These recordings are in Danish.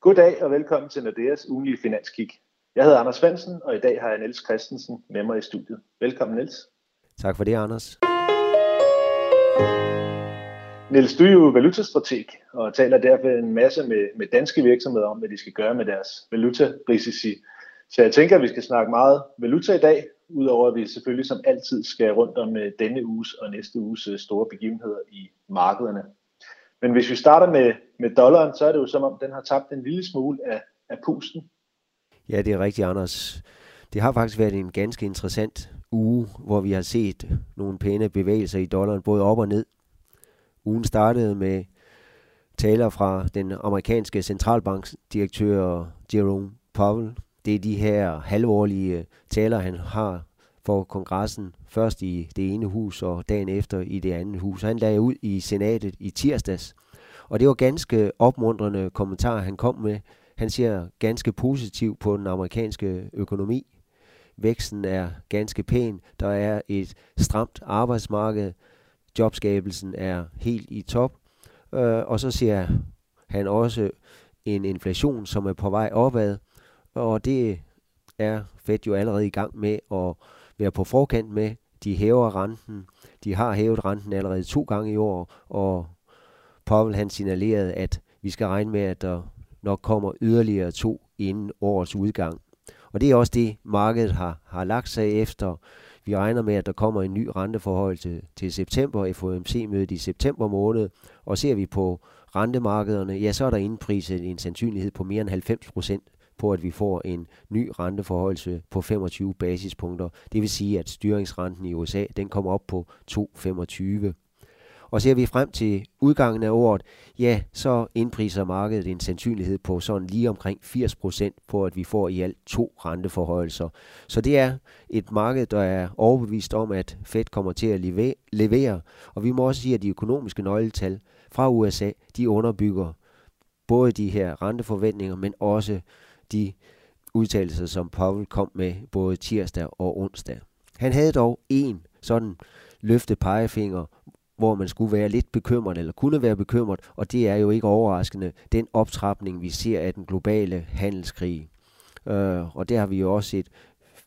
Goddag og velkommen til Nordeas ugenlige finanskig. Jeg hedder Anders Svendsen, og i dag har jeg Niels Christensen med mig i studiet. Velkommen, Niels. Tak for det, Anders. Niels, du er jo valutastrateg og taler derfor en masse med, med danske virksomheder om, hvad de skal gøre med deres valutarisici. Så jeg tænker, at vi skal snakke meget valuta i dag, udover at vi selvfølgelig som altid skal rundt om øh, denne uges og næste uges øh, store begivenheder i markederne. Men hvis vi starter med, med dollaren, så er det jo som om, den har tabt en lille smule af, af pusten. Ja, det er rigtigt, Anders. Det har faktisk været en ganske interessant uge, hvor vi har set nogle pæne bevægelser i dollaren, både op og ned. Ugen startede med taler fra den amerikanske centralbanksdirektør Jerome Powell. Det er de her halvårlige taler, han har for kongressen, først i det ene hus og dagen efter i det andet hus. Han lagde ud i senatet i tirsdags, og det var ganske opmuntrende kommentarer, han kom med. Han siger ganske positivt på den amerikanske økonomi. Væksten er ganske pæn. Der er et stramt arbejdsmarked. Jobskabelsen er helt i top. Øh, og så siger han også en inflation, som er på vej opad. Og det er Fed jo allerede i gang med at være på forkant med. De hæver renten. De har hævet renten allerede to gange i år, og Powell han signalerede, at vi skal regne med, at der nok kommer yderligere to inden årets udgang. Og det er også det, markedet har, har lagt sig efter. Vi regner med, at der kommer en ny renteforhold til, til september, FOMC-mødet i september måned, og ser vi på rentemarkederne, ja, så er der indpriset en sandsynlighed på mere end 90 procent på, at vi får en ny renteforhøjelse på 25 basispunkter. Det vil sige, at styringsrenten i USA den kommer op på 2,25. Og ser vi frem til udgangen af året, ja, så indpriser markedet en sandsynlighed på sådan lige omkring 80 procent på, at vi får i alt to renteforhøjelser. Så det er et marked, der er overbevist om, at Fed kommer til at levere. Og vi må også sige, at de økonomiske nøgletal fra USA, de underbygger både de her renteforventninger, men også de udtalelser, som Powell kom med både tirsdag og onsdag. Han havde dog en sådan løfte pegefinger, hvor man skulle være lidt bekymret, eller kunne være bekymret, og det er jo ikke overraskende, den optrapning, vi ser af den globale handelskrig. Øh, og der har vi jo også set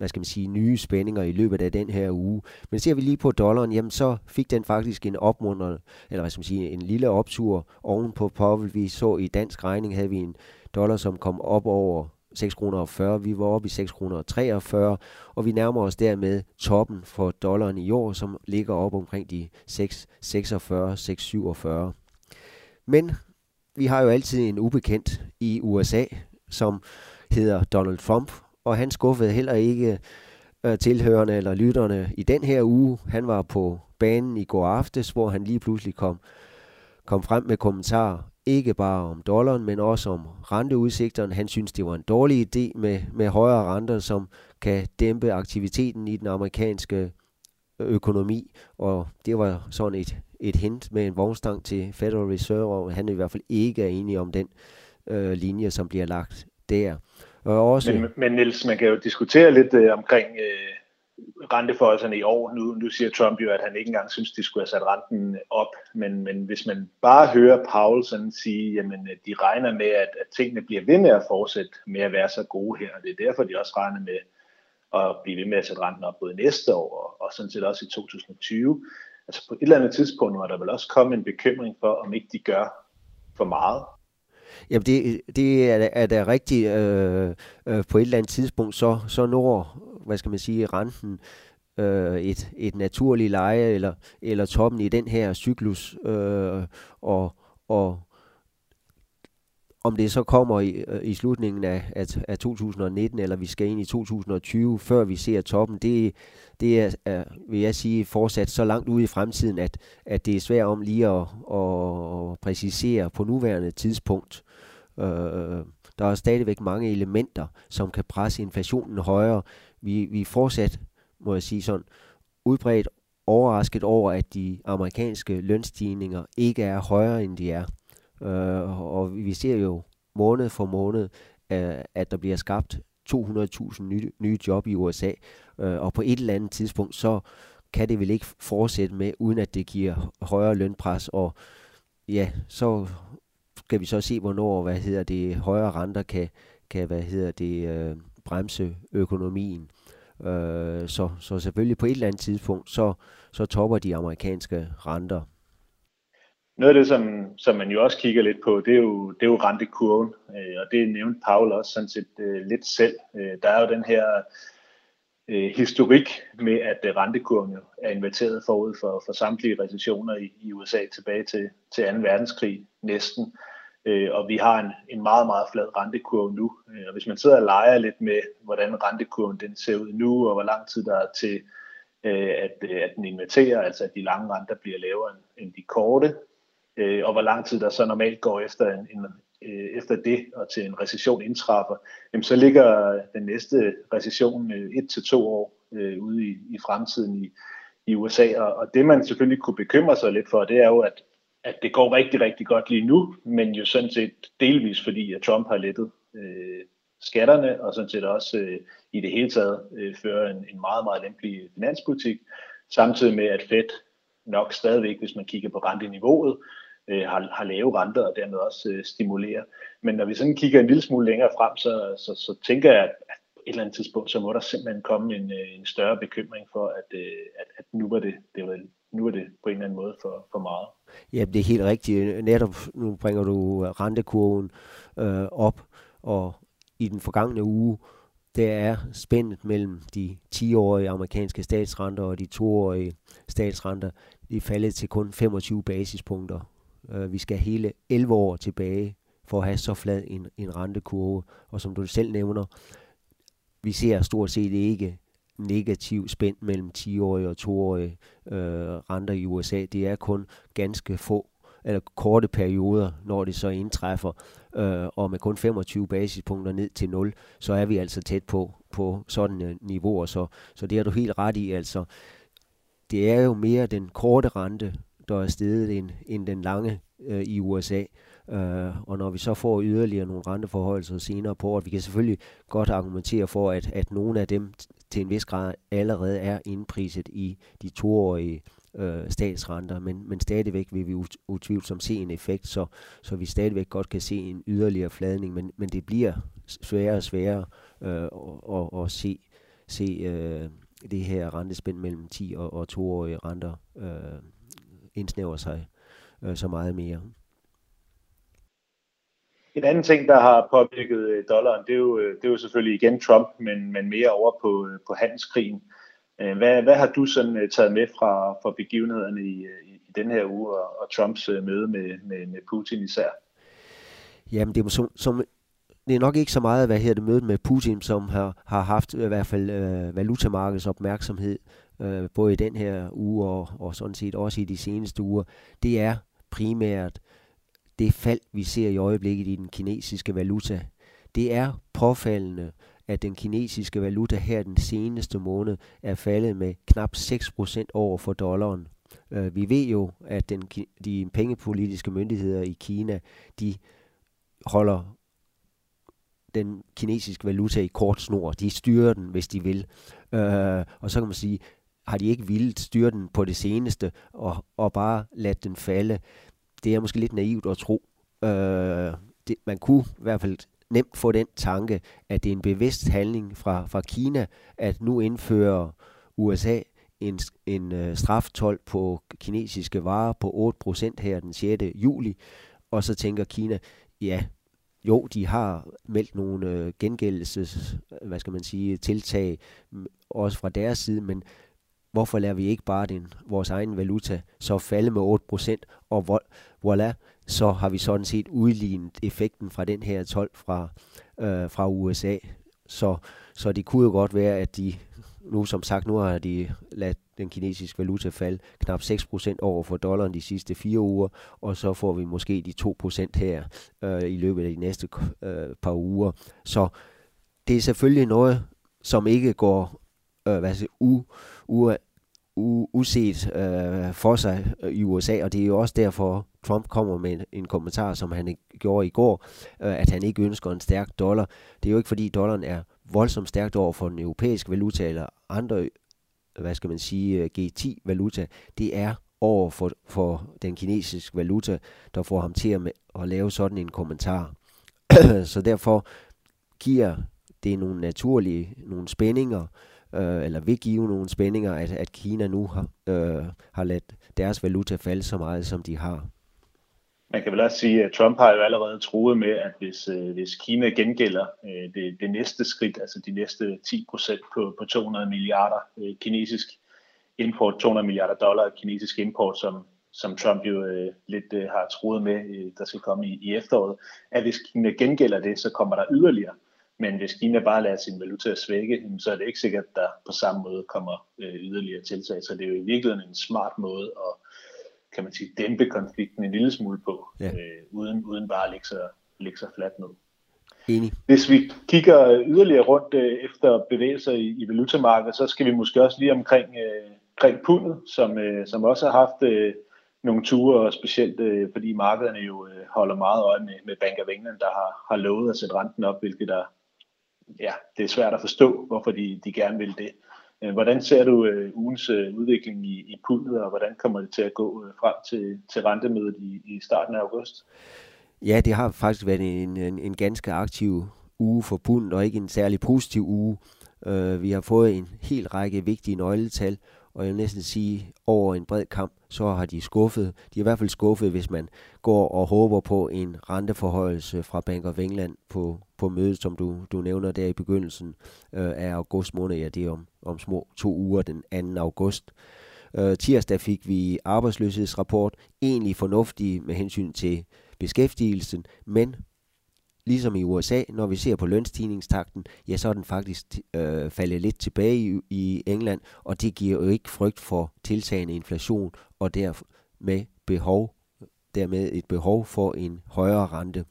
hvad skal man sige, nye spændinger i løbet af den her uge. Men ser vi lige på dollaren, jamen så fik den faktisk en opmunder, eller hvad skal man sige, en lille optur oven på Powell. Vi så i dansk regning, havde vi en dollar, som kom op over 6 kroner og 40. Vi var oppe i 6 kroner og 43, og vi nærmer os dermed toppen for dollaren i år, som ligger op omkring de 6, 46, 6, 47. Men vi har jo altid en ubekendt i USA, som hedder Donald Trump, og han skuffede heller ikke øh, tilhørende eller lytterne i den her uge. Han var på banen i går aftes, hvor han lige pludselig kom, kom frem med kommentarer ikke bare om dollaren, men også om renteudsigterne. Han synes, det var en dårlig idé med, med højere renter, som kan dæmpe aktiviteten i den amerikanske økonomi, og det var sådan et, et hint med en vognstang til Federal Reserve, og han er i hvert fald ikke er enig om den øh, linje, som bliver lagt der. Og også, men, men Niels, man kan jo diskutere lidt øh, omkring øh, renteforholdene i år. Nu, nu siger Trump jo, at han ikke engang synes, de skulle have sat renten op, men, men hvis man bare hører Powell sådan sige, jamen øh, de regner med, at, at tingene bliver ved med at fortsætte med at være så gode her, og det er derfor, de også regner med at blive ved med at sætte renten op både næste år og, og sådan set også i 2020. Altså på et eller andet tidspunkt var der vel også komme en bekymring for, om ikke de gør for meget. Jamen det, det er, er da rigtigt. Øh, øh, på et eller andet tidspunkt, så, så når hvad skal man sige, renten øh, et, et naturligt leje eller, eller toppen i den her cyklus, øh, og, og om det så kommer i, øh, i slutningen af, af, af 2019, eller vi skal ind i 2020, før vi ser toppen, det, det er, er, vil jeg sige, fortsat så langt ude i fremtiden, at, at det er svært om lige at, at præcisere på nuværende tidspunkt. Øh, der er stadigvæk mange elementer, som kan presse inflationen højere. Vi, vi er fortsat, må jeg sige sådan, udbredt overrasket over, at de amerikanske lønstigninger ikke er højere, end de er. Øh, og vi ser jo måned for måned, øh, at der bliver skabt 200.000 nye, nye job i USA. Øh, og på et eller andet tidspunkt, så kan det vel ikke fortsætte med, uden at det giver højere lønpres. Og ja, så skal vi så se, hvornår, hvad hedder det, højere renter kan, kan hvad hedder det, øh, bremse økonomien. Øh, så, så selvfølgelig på et eller andet tidspunkt, så, så topper de amerikanske renter. Noget af det, som, som man jo også kigger lidt på, det er jo, det er jo rentekurven, øh, og det nævnte Paul også sådan set øh, lidt selv. Øh, der er jo den her øh, historik med, at øh, rentekurven jo er inverteret forud for, for samtlige recessioner i, i USA tilbage til, til 2. verdenskrig næsten. Øh, og vi har en, en meget, meget flad rentekurve nu. Øh, og hvis man sidder og leger lidt med, hvordan rentekurven den ser ud nu, og hvor lang tid der er til, øh, at, øh, at den inverterer, altså at de lange renter bliver lavere end, end de korte, øh, og hvor lang tid der så normalt går efter, en, en, øh, efter det og til en recession indtræffer, jamen så ligger den næste recession øh, et til to år øh, ude i, i fremtiden i, i USA. Og, og det man selvfølgelig kunne bekymre sig lidt for, det er jo, at, at det går rigtig, rigtig godt lige nu, men jo sådan set delvis fordi, at Trump har lettet øh, skatterne, og sådan set også øh, i det hele taget øh, fører en, en meget, meget lempelig finanspolitik, samtidig med, at Fed nok stadigvæk, hvis man kigger på renteniveauet, øh, har, har lave renter og dermed også øh, stimulerer. Men når vi sådan kigger en lille smule længere frem, så, så, så tænker jeg, at et eller andet tidspunkt, så må der simpelthen komme en, øh, en større bekymring for, at, øh, at, at nu, var det, det var, nu er det på en eller anden måde for, for meget. Ja, det er helt rigtigt. Netop nu bringer du øh, rentekurven øh, op, og i den forgangne uge, der er spændet mellem de 10-årige amerikanske statsrenter og de 2-årige statsrenter, de er faldet til kun 25 basispunkter. Øh, vi skal hele 11 år tilbage for at have så flad en, en rentekurve. Og som du selv nævner, vi ser stort set ikke negativ spænd mellem 10-årige og 2-årige øh, renter i USA. Det er kun ganske få eller korte perioder, når det så indtræffer, øh, og med kun 25 basispunkter ned til 0, så er vi altså tæt på, på sådan øh, niveauer. Så, så det har du helt ret i. Altså, det er jo mere den korte rente, der er steget end, end den lange øh, i USA. Øh, og når vi så får yderligere nogle renteforhøjelser senere på at vi kan selvfølgelig godt argumentere for, at, at nogle af dem til en vis grad allerede er indpriset i de toårige øh, statsrenter, men, men stadigvæk vil vi utvivlsomt se en effekt, så, så vi stadigvæk godt kan se en yderligere fladning, men, men det bliver sværere og sværere øh, at, at, at se, se øh, det her rentespænd mellem 10 og, og 2-årige renter øh, indsnæver sig øh, så meget mere. En anden ting, der har påvirket øh, dollaren, det er jo, øh, det er jo selvfølgelig igen Trump, men, men mere over på, øh, på handelskrigen. Hvad, hvad har du sådan taget med fra, fra begivenhederne i, i, i den her uge og, og Trumps møde med, med, med Putin især? Jamen, det er, som, som, det er nok ikke så meget, hvad her det møde med Putin, som har, har haft i hvert fald øh, valutamarkedets opmærksomhed, øh, både i den her uge og, og sådan set også i de seneste uger. Det er primært det fald, vi ser i øjeblikket i den kinesiske valuta. Det er påfaldende, at den kinesiske valuta her den seneste måned er faldet med knap 6% over for dollaren. Øh, vi ved jo, at den, de pengepolitiske myndigheder i Kina, de holder den kinesiske valuta i kort snor. De styrer den, hvis de vil. Øh, og så kan man sige, har de ikke vildt styre den på det seneste og, og bare lade den falde det er måske lidt naivt at tro. Øh, det, man kunne i hvert fald nemt få den tanke, at det er en bevidst handling fra, fra Kina, at nu indfører USA en, en øh, straftol på kinesiske varer på 8% her den 6. juli, og så tænker Kina, ja, jo, de har meldt nogle øh, gengældelses, hvad skal man sige, tiltag, også fra deres side, men hvorfor lader vi ikke bare den, vores egen valuta så falde med 8%, og voilà, så har vi sådan set udlignet effekten fra den her 12 fra, øh, fra USA. Så, så det kunne jo godt være, at de, nu som sagt, nu har de ladt den kinesiske valuta falde knap 6% over for dollaren de sidste fire uger, og så får vi måske de 2% her øh, i løbet af de næste øh, par uger. Så det er selvfølgelig noget, som ikke går øh, hvad siger, u, u, uset øh, for sig øh, i USA, og det er jo også derfor, Trump kommer med en, en kommentar, som han gjorde i går, øh, at han ikke ønsker en stærk dollar. Det er jo ikke fordi dollaren er voldsomt stærkt over for den europæiske valuta eller andre, hvad skal man sige, øh, G10-valuta. Det er over for, for den kinesiske valuta, der får ham til at, at lave sådan en kommentar. så derfor giver det nogle naturlige, nogle spændinger, øh, eller vil give nogle spændinger, at, at Kina nu har, øh, har ladt deres valuta falde så meget, som de har. Man kan vel også sige, at Trump har jo allerede troet med, at hvis, øh, hvis Kina gengælder øh, det, det næste skridt, altså de næste 10 procent på, på 200 milliarder øh, kinesisk import, 200 milliarder dollar kinesisk import, som, som Trump jo øh, lidt øh, har troet med, øh, der skal komme i, i efteråret, at hvis Kina gengælder det, så kommer der yderligere. Men hvis Kina bare lader sin valuta svække, så er det ikke sikkert, at der på samme måde kommer øh, yderligere tiltag. Så det er jo i virkeligheden en smart måde at kan man sige, dæmpe konflikten en lille smule på, ja. øh, uden, uden bare at lægge sig, lægge sig fladt ned. Enig. Hvis vi kigger yderligere rundt øh, efter bevægelser i, i valutamarkedet, så skal vi måske også lige omkring, øh, omkring pundet, som, øh, som også har haft øh, nogle ture, og specielt øh, fordi markederne jo øh, holder meget øje med, med Bank of England, der har, har lovet at sætte renten op, hvilket der, ja, det er svært at forstå, hvorfor de, de gerne vil det. Øh, hvordan ser du øh, ugens øh, udvikling i, i pundet, og hvordan kommer det til at gå øh, frem til, til rentemødet i, i starten af august? Ja, det har faktisk været en, en, en ganske aktiv uge for pundet, og ikke en særlig positiv uge. Øh, vi har fået en hel række vigtige nøgletal, og jeg vil næsten sige, over en bred kamp, så har de skuffet. De er i hvert fald skuffet, hvis man går og håber på en renteforhøjelse fra Bank of England på, på mødet, som du, du nævner der i begyndelsen øh, af august måned. Ja, det er om, om små to uger, den 2. august. Øh, tirsdag fik vi arbejdsløshedsrapport, egentlig fornuftig med hensyn til beskæftigelsen, men Ligesom i USA, når vi ser på lønstigningstakten, ja, så er den faktisk øh, faldet lidt tilbage i, i England, og det giver jo ikke frygt for tiltagende inflation, og dermed behov, dermed et behov for en højere rente.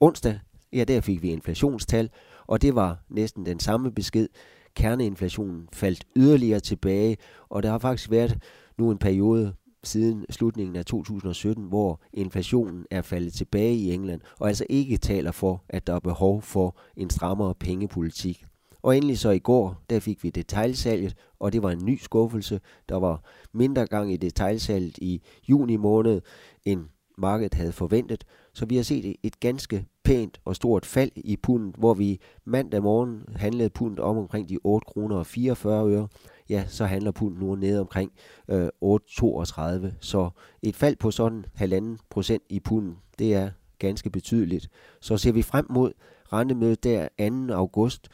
Onsdag, ja, der fik vi inflationstal, og det var næsten den samme besked. Kerneinflationen faldt yderligere tilbage, og der har faktisk været nu en periode, siden slutningen af 2017, hvor inflationen er faldet tilbage i England, og altså ikke taler for, at der er behov for en strammere pengepolitik. Og endelig så i går, der fik vi detailsalget, og det var en ny skuffelse. Der var mindre gang i detailsalget i juni måned, end markedet havde forventet. Så vi har set et ganske pænt og stort fald i pundet, hvor vi mandag morgen handlede pundet om omkring de 8 kroner og 44 øre ja, så handler pundet nu ned omkring øh, 8,32. Så et fald på sådan halvanden procent i pundet, det er ganske betydeligt. Så ser vi frem mod rentemødet der 2. august,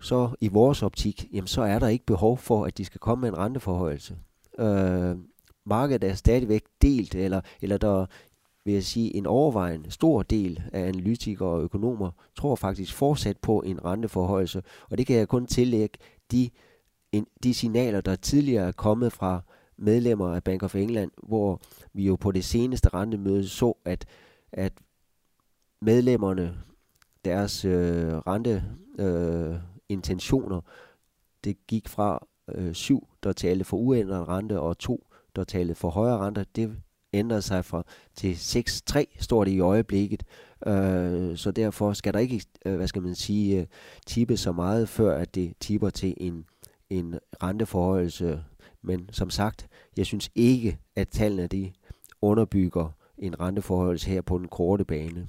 så i vores optik, jamen så er der ikke behov for, at de skal komme med en renteforhøjelse. Øh, markedet er stadigvæk delt, eller, eller der vil jeg sige, en overvejende stor del af analytikere og økonomer tror faktisk fortsat på en renteforhøjelse, og det kan jeg kun tillægge de de signaler, der tidligere er kommet fra medlemmer af Bank of England, hvor vi jo på det seneste rentemøde så, at, at medlemmerne, deres øh, rente øh, intentioner, det gik fra øh, syv, der talte for uændret rente, og to, der talte for højere rente. Det ændret sig fra til 6-3, står det i øjeblikket. Øh, så derfor skal der ikke, øh, hvad skal man sige, øh, tippe så meget, før at det tipper til en en renteforhøjelse, men som sagt, jeg synes ikke, at tallene de underbygger en renteforhøjelse her på den korte bane.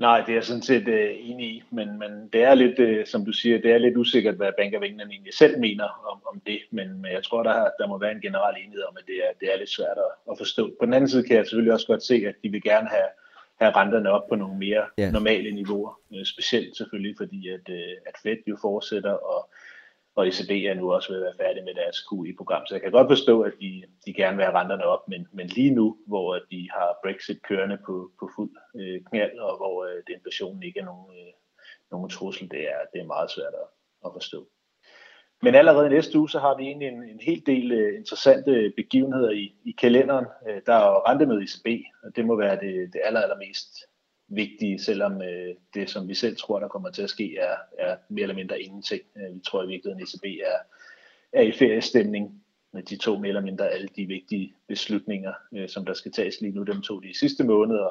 Nej, det er jeg sådan set uh, enig i, men, men det er lidt, uh, som du siger, det er lidt usikkert, hvad Bank of England egentlig selv mener om, om det, men, men jeg tror, der, der må være en generel enighed om, at det er, det er lidt svært at, at forstå. På den anden side kan jeg selvfølgelig også godt se, at de vil gerne have have renterne op på nogle mere ja. normale niveauer. Øh, specielt selvfølgelig, fordi at, øh, at Fed jo fortsætter, og, og ECB er nu også ved at være færdig med deres QE-program. Så jeg kan godt forstå, at de, de gerne vil have renterne op, men, men lige nu, hvor de har Brexit kørende på, på fuld øh, knald, og hvor øh, inflationen ikke er nogen, øh, nogen trussel, det er, det er meget svært at, at forstå. Men allerede næste uge, så har vi egentlig en, en hel del øh, interessante begivenheder i, i kalenderen. Øh, der er jo rentemøde i ECB, og det må være det, det aller, allermest vigtige, selvom øh, det, som vi selv tror, der kommer til at ske, er, er mere eller mindre ingenting. Øh, vi tror i virkeligheden, at ECB er, er i feriestemning med de to mere eller mindre alle de vigtige beslutninger, øh, som der skal tages lige nu. Dem to de sidste måneder,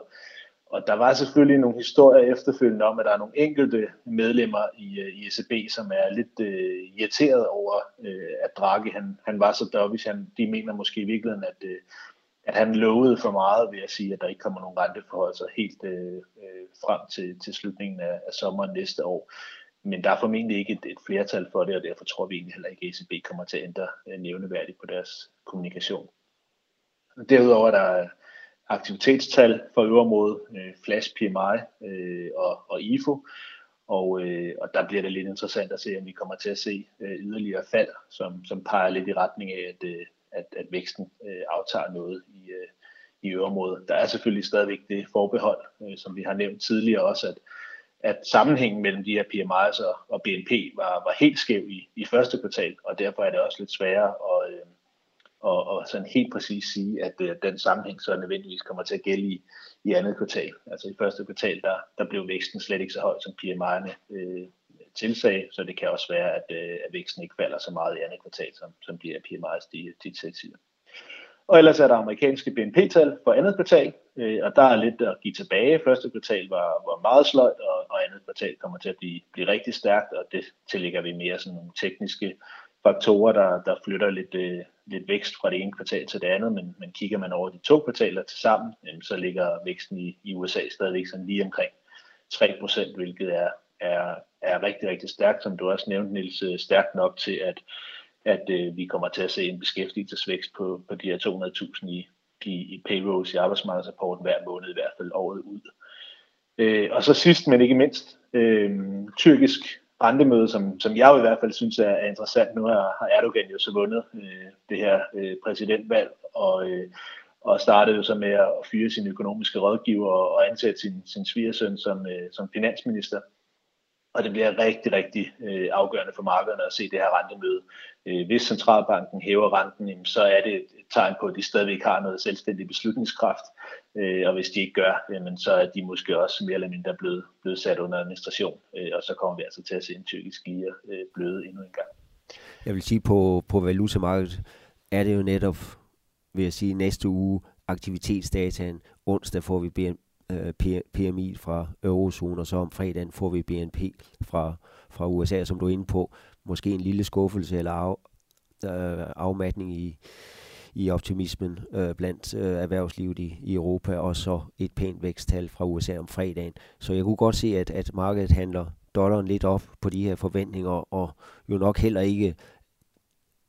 og der var selvfølgelig nogle historier efterfølgende om, at der er nogle enkelte medlemmer i, øh, i ECB, som er lidt øh, irriteret over, øh, at Draghi han, han var så dovish. Han, de mener måske i virkeligheden, at, øh, at han lovede for meget ved at sige, at der ikke kommer nogen renteforhold så helt øh, øh, frem til, til slutningen af, af sommeren næste år. Men der er formentlig ikke et, et flertal for det, og derfor tror vi egentlig heller ikke, at ECB kommer til at ændre øh, nævneværdigt på deres kommunikation. Derudover er der øh, aktivitetstal for øverområdet, øh, Flash PMI øh, og, og IFO, og, øh, og der bliver det lidt interessant at se, om vi kommer til at se øh, yderligere fald, som, som peger lidt i retning af, at, øh, at, at væksten øh, aftager noget i, øh, i øverområdet. Der er selvfølgelig stadigvæk det forbehold, øh, som vi har nævnt tidligere også, at, at sammenhængen mellem de her PMI's og, og BNP var, var helt skæv i, i første kvartal, og derfor er det også lidt sværere at, øh, og, og sådan helt præcis sige, at øh, den sammenhæng så nødvendigvis kommer til at gælde i, i andet kvartal. Altså i første kvartal, der, der blev væksten slet ikke så høj, som PMI'erne øh, tilsag, så det kan også være, at, øh, at væksten ikke falder så meget i andet kvartal, som, som bliver PMI's de, de tilsiger. Og ellers er der amerikanske BNP-tal for andet kvartal, øh, og der er lidt at give tilbage. Første kvartal var, var meget sløjt, og, og andet kvartal kommer til at blive, blive rigtig stærkt, og det tillægger vi mere sådan nogle tekniske faktorer, der, der flytter lidt, øh, lidt vækst fra det ene kvartal til det andet, men, men kigger man over de to kvartaler til sammen, øh, så ligger væksten i, i USA stadigvæk sådan lige omkring 3%, hvilket er, er, er rigtig, rigtig stærkt, som du også nævnte, Niels, øh, stærkt nok til, at, at øh, vi kommer til at se en beskæftigelsesvækst på, på de her 200.000 i, i, i payrolls i arbejdsmarkedsrapporten hver måned, i hvert fald året ud. Øh, og så sidst, men ikke mindst, øh, tyrkisk rentemøde, som, som jeg jo i hvert fald synes er, er interessant. Nu har, har Erdogan jo så vundet øh, det her øh, præsidentvalg, og, øh, og startede jo så med at fyre sin økonomiske rådgiver og, og ansætte sin, sin svigersøn som, øh, som finansminister. Og det bliver rigtig, rigtig øh, afgørende for markederne at se det her rentemøde. Øh, hvis centralbanken hæver renten, jamen, så er det et tegn på, at de stadigvæk har noget selvstændig beslutningskraft. Øh, og hvis de ikke gør, jamen, så er de måske også mere eller mindre blevet, blevet sat under administration. Øh, og så kommer vi altså til at se en tyrkisk lire øh, bløde endnu en gang. Jeg vil sige, på, på valutamarkedet er det jo netop, vil jeg sige, næste uge aktivitetsdataen. Onsdag får vi øh, PMI fra eurozonen, og så om fredagen får vi BNP fra, fra USA, som du er inde på. Måske en lille skuffelse eller af, øh, afmatning i, i optimismen øh, blandt øh, erhvervslivet i, i Europa, og så et pænt væksttal fra USA om fredagen. Så jeg kunne godt se, at, at markedet handler dollaren lidt op på de her forventninger, og jo nok heller ikke,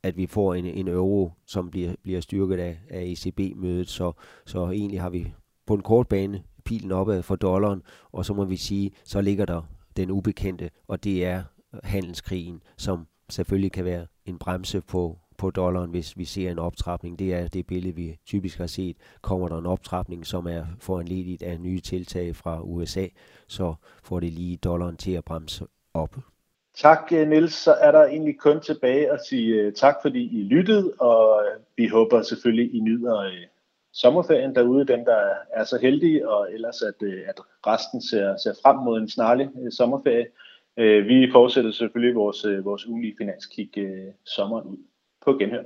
at vi får en, en euro, som bliver, bliver styrket af, af ECB-mødet. Så, så egentlig har vi på en kort bane pilen opad øh, for dollaren, og så må vi sige, så ligger der den ubekendte, og det er øh, handelskrigen, som selvfølgelig kan være en bremse på, på dollaren, hvis vi ser en optrapning. Det er det billede, vi typisk har set. Kommer der en optrapning, som er foranledigt af nye tiltag fra USA, så får det lige dollaren til at bremse op. Tak, øh, Nils. Så er der egentlig kun tilbage at sige tak, fordi I lyttede, og vi håber selvfølgelig, I nyder sommerferien derude, dem der er så heldige, og ellers at, øh, at resten ser, ser frem mod en snarlig øh, sommerferie. Øh, vi fortsætter selvfølgelig vores, vores ugenlige finanskig sommeren ud. På genhør.